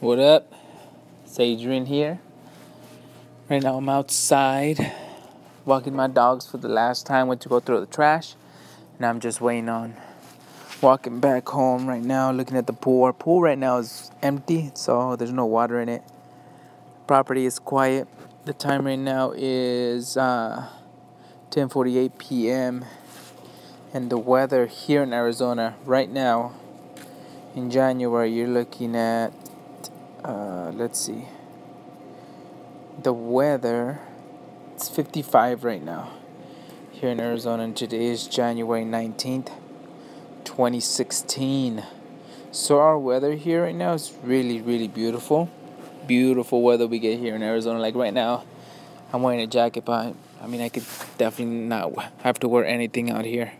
What up? It's Adrian here. Right now I'm outside walking my dogs for the last time. Went to go throw the trash. And I'm just waiting on walking back home right now, looking at the pool. Our pool right now is empty, so there's no water in it. Property is quiet. The time right now is uh, 10:48 p.m. And the weather here in Arizona right now in January, you're looking at uh, let's see. The weather it's 55 right now. Here in Arizona and today is January 19th 2016 so our weather here right now is really really beautiful. Beautiful weather we get here in Arizona like right now. I'm wearing a jacket but I mean I could definitely not have to wear anything out here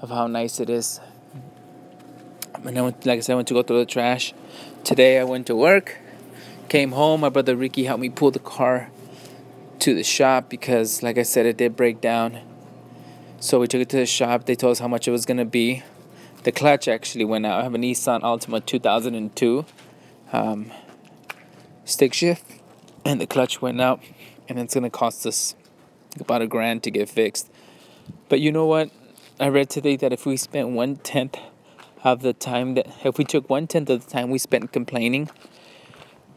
of how nice it is. And I went, like I said, I went to go throw the trash. Today I went to work, came home. My brother Ricky helped me pull the car to the shop because, like I said, it did break down. So we took it to the shop. They told us how much it was gonna be. The clutch actually went out. I have a Nissan Altima 2002 um, stick shift, and the clutch went out, and it's gonna cost us about a grand to get fixed. But you know what? I read today that if we spent one tenth of the time that if we took one tenth of the time we spent complaining,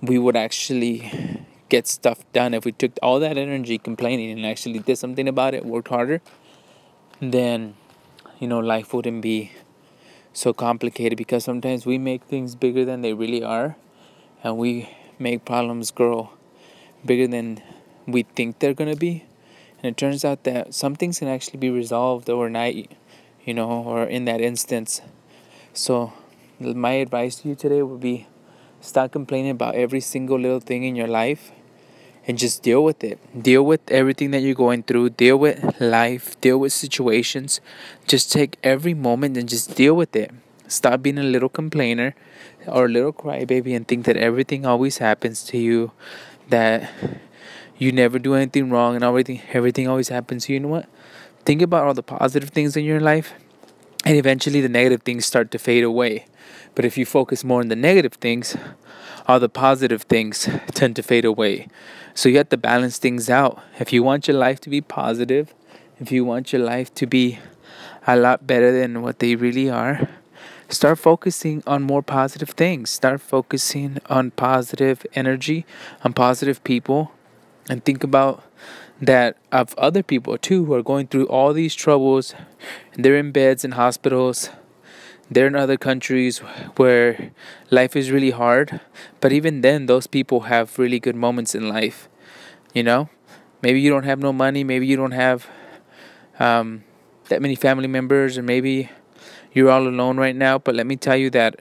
we would actually get stuff done. If we took all that energy complaining and actually did something about it, worked harder, then you know life wouldn't be so complicated because sometimes we make things bigger than they really are and we make problems grow bigger than we think they're going to be and it turns out that some things can actually be resolved overnight you know or in that instance so, my advice to you today would be stop complaining about every single little thing in your life and just deal with it. Deal with everything that you're going through, deal with life, deal with situations. Just take every moment and just deal with it. Stop being a little complainer or a little crybaby and think that everything always happens to you, that you never do anything wrong and everything everything always happens to you. You know what? Think about all the positive things in your life and eventually the negative things start to fade away. But if you focus more on the negative things, all the positive things tend to fade away. So you have to balance things out. If you want your life to be positive, if you want your life to be a lot better than what they really are, start focusing on more positive things. Start focusing on positive energy, on positive people, and think about that of other people too who are going through all these troubles. They're in beds in hospitals. They're in other countries where life is really hard. But even then those people have really good moments in life you know? Maybe you don't have no money. Maybe you don't have um, that many family members. Or maybe you're all alone right now. But let me tell you that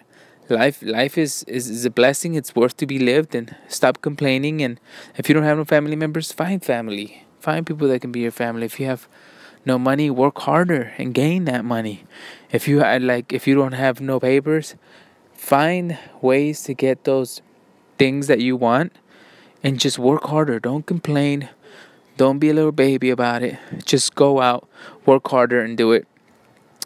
life life is, is is a blessing. It's worth to be lived. And stop complaining. And if you don't have no family members find family Find people that can be your family. If you have no money, work harder and gain that money. If you like, if you don't have no papers, find ways to get those things that you want, and just work harder. Don't complain. Don't be a little baby about it. Just go out, work harder, and do it.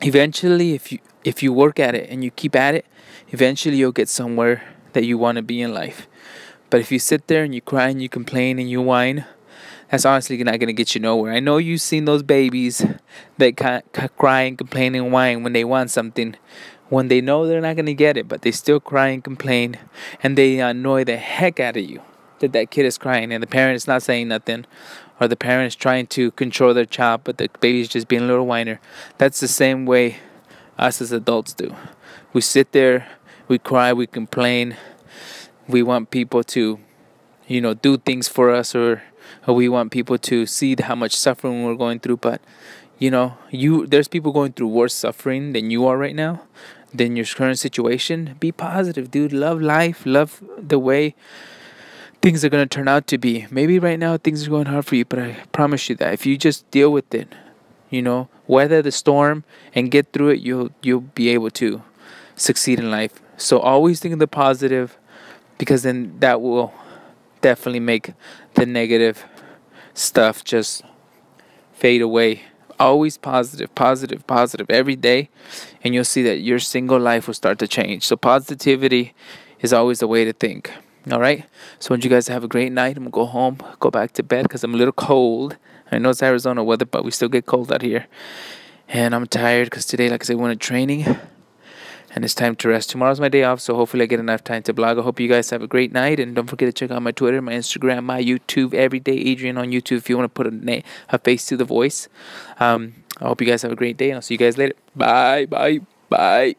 Eventually, if you if you work at it and you keep at it, eventually you'll get somewhere that you want to be in life. But if you sit there and you cry and you complain and you whine, that's honestly not gonna get you nowhere. I know you've seen those babies that cry and complain and whine when they want something, when they know they're not gonna get it, but they still cry and complain, and they annoy the heck out of you that that kid is crying and the parent is not saying nothing, or the parent is trying to control their child, but the baby's just being a little whiner. That's the same way us as adults do. We sit there, we cry, we complain, we want people to, you know, do things for us or we want people to see how much suffering we're going through. But you know you there's people going through worse suffering than you are right now than your current situation. Be positive dude. Love life. Love the way things are going to turn out to be. Maybe right now things are going hard for you but i promise you that if you just deal with it you know weather the storm and get through it you'll you'll be able to succeed in life. So always think of the positive because then that will definitely make the negative stuff just fade away. Always positive, positive, positive every day, and you'll see that your single life will start to change. So, positivity is always the way to think. All right. So, I want you guys to have a great night. I'm gonna go home, go back to bed because I'm a little cold. I know it's Arizona weather, but we still get cold out here. And I'm tired because today, like I said, we went to training and it's time to rest. Tomorrow's my day off, so hopefully I get enough time to blog. I hope you guys have a great night, and don't forget to check out my Twitter, my Instagram, my YouTube, Everyday Adrian on YouTube. If you want to put a name, a face to the voice. Um, I hope you guys have a great day, and I'll see you guys later. Bye, bye, bye.